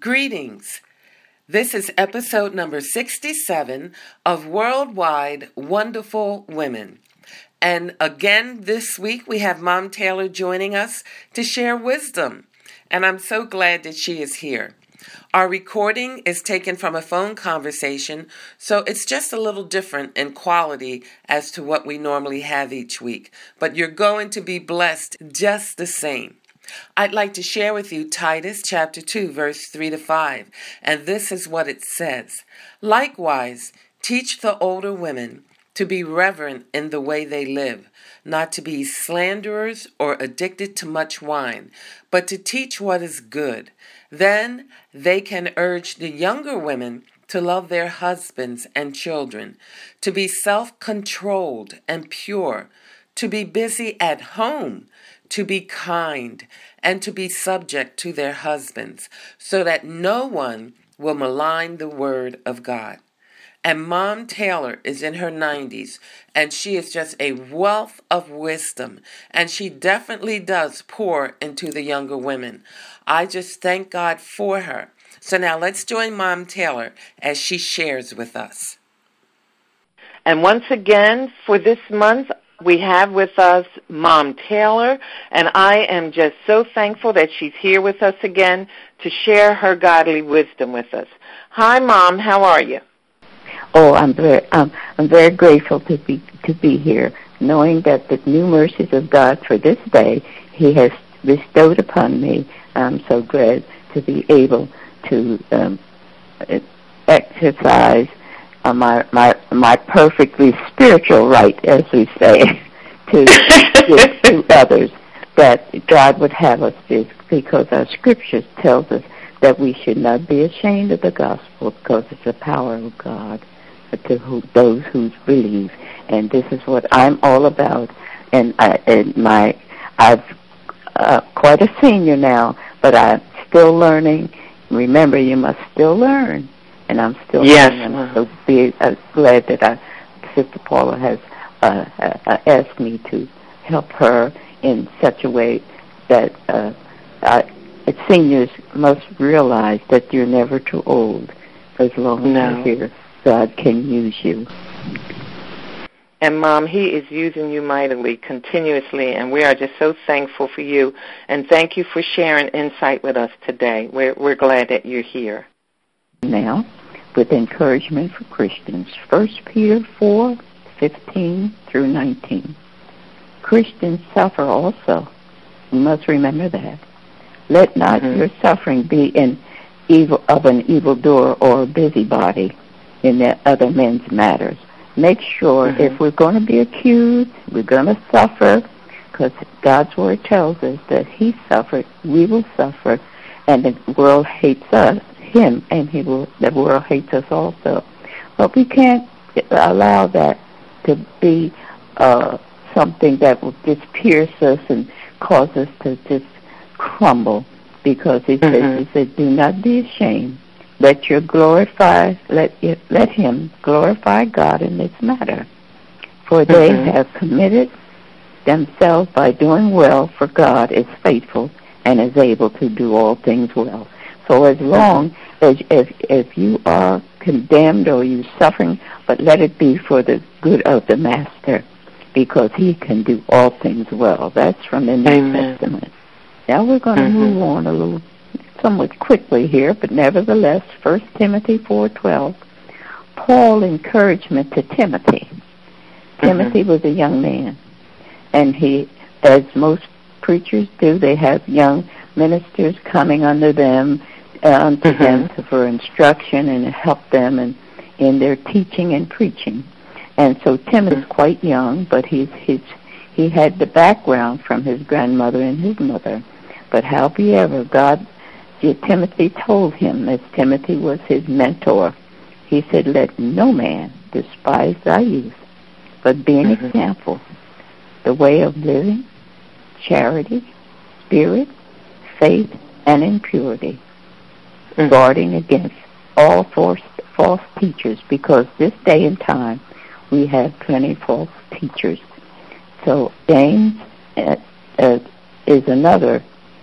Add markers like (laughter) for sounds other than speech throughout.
Greetings. This is episode number 67 of Worldwide Wonderful Women. And again, this week we have Mom Taylor joining us to share wisdom. And I'm so glad that she is here. Our recording is taken from a phone conversation, so it's just a little different in quality as to what we normally have each week. But you're going to be blessed just the same. I'd like to share with you Titus chapter 2, verse 3 to 5, and this is what it says Likewise, teach the older women to be reverent in the way they live, not to be slanderers or addicted to much wine, but to teach what is good. Then they can urge the younger women to love their husbands and children, to be self controlled and pure, to be busy at home to be kind and to be subject to their husbands, so that no one will malign the word of God. And Mom Taylor is in her 90s, and she is just a wealth of wisdom, and she definitely does pour into the younger women. I just thank God for her. So now let's join Mom Taylor as she shares with us. And once again, for this month, we have with us Mom Taylor, and I am just so thankful that she's here with us again to share her godly wisdom with us. Hi, Mom. How are you? Oh, I'm very, um, I'm very grateful to be to be here, knowing that the new mercies of God for this day He has bestowed upon me. I'm so glad to be able to um, exercise uh, my my my perfectly spiritual right, as we say, (laughs) to to others that God would have us do, because our scriptures tells us that we should not be ashamed of the gospel because it's the power of God to who, those who believe, and this is what I'm all about. And I and my I've uh, quite a senior now, but I'm still learning. Remember, you must still learn and I'm still yes. I'm so be, uh, glad that I, Sister Paula has uh, uh, asked me to help her in such a way that uh, I, seniors must realize that you're never too old as long as no. you're here. God can use you. And Mom, He is using you mightily, continuously, and we are just so thankful for you. And thank you for sharing insight with us today. We're, we're glad that you're here. Now, with encouragement for Christians. 1 Peter 4 15 through 19. Christians suffer also. You must remember that. Let not mm-hmm. your suffering be in evil of an evildoer or a busybody in the other men's matters. Make sure mm-hmm. if we're going to be accused, we're going to suffer, because God's word tells us that He suffered, we will suffer, and the world hates us him, and he will. The world hates us also, but we can't allow that to be uh, something that will just pierce us and cause us to just crumble. Because he mm-hmm. says, he said, "Do not be ashamed. Let your glorify, let it, let him glorify God in this matter, for they mm-hmm. have committed themselves by doing well. For God is faithful." and is able to do all things well. So as long as if if you are condemned or you suffering, but let it be for the good of the Master, because He can do all things well. That's from the New Amen. Testament. Now we're going to mm-hmm. move on a little, somewhat quickly here, but nevertheless, First Timothy four twelve. Paul encouragement to Timothy. Timothy was a young man, and he, as most preachers do, they have young ministers coming under them, uh, unto Mhm. them to, for instruction and to help them in, in their teaching and preaching. And so Tim is Mhm. quite young, but he's he's he had the background from his grandmother and his mother. But however, God, Timothy told him, as Timothy was his mentor, he said, "Let no man despise thy youth, but be an Mhm. example, the way of living, charity, spirit, faith, and in purity, Mhm. guarding against all false, false teachers, because this day and time we have plenty false teachers. So James uh, uh, is another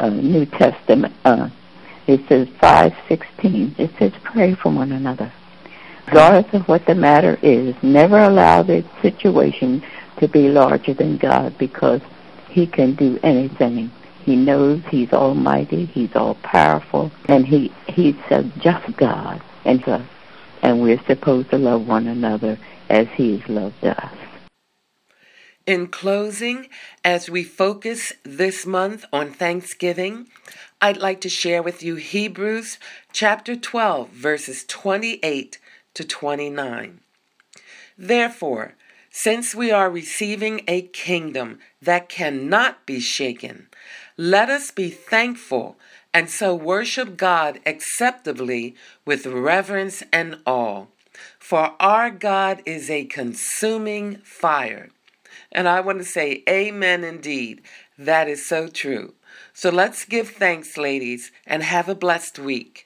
uh, New Testament. Uh, it says five sixteen. It says pray for one another, regardless of what the matter is. Never allow the situation to be larger than God, because He can do anything. He knows He's Almighty. He's all powerful, and He He's a just God, and uh, and we're supposed to love one another as He has loved us. In closing, as we focus this month on Thanksgiving, I'd like to share with you Hebrews chapter 12, verses 28 to 29. Therefore, since we are receiving a kingdom that cannot be shaken, let us be thankful and so worship God acceptably with reverence and awe. For our God is a consuming fire. And I want to say, Amen indeed. That is so true. So let's give thanks, ladies, and have a blessed week.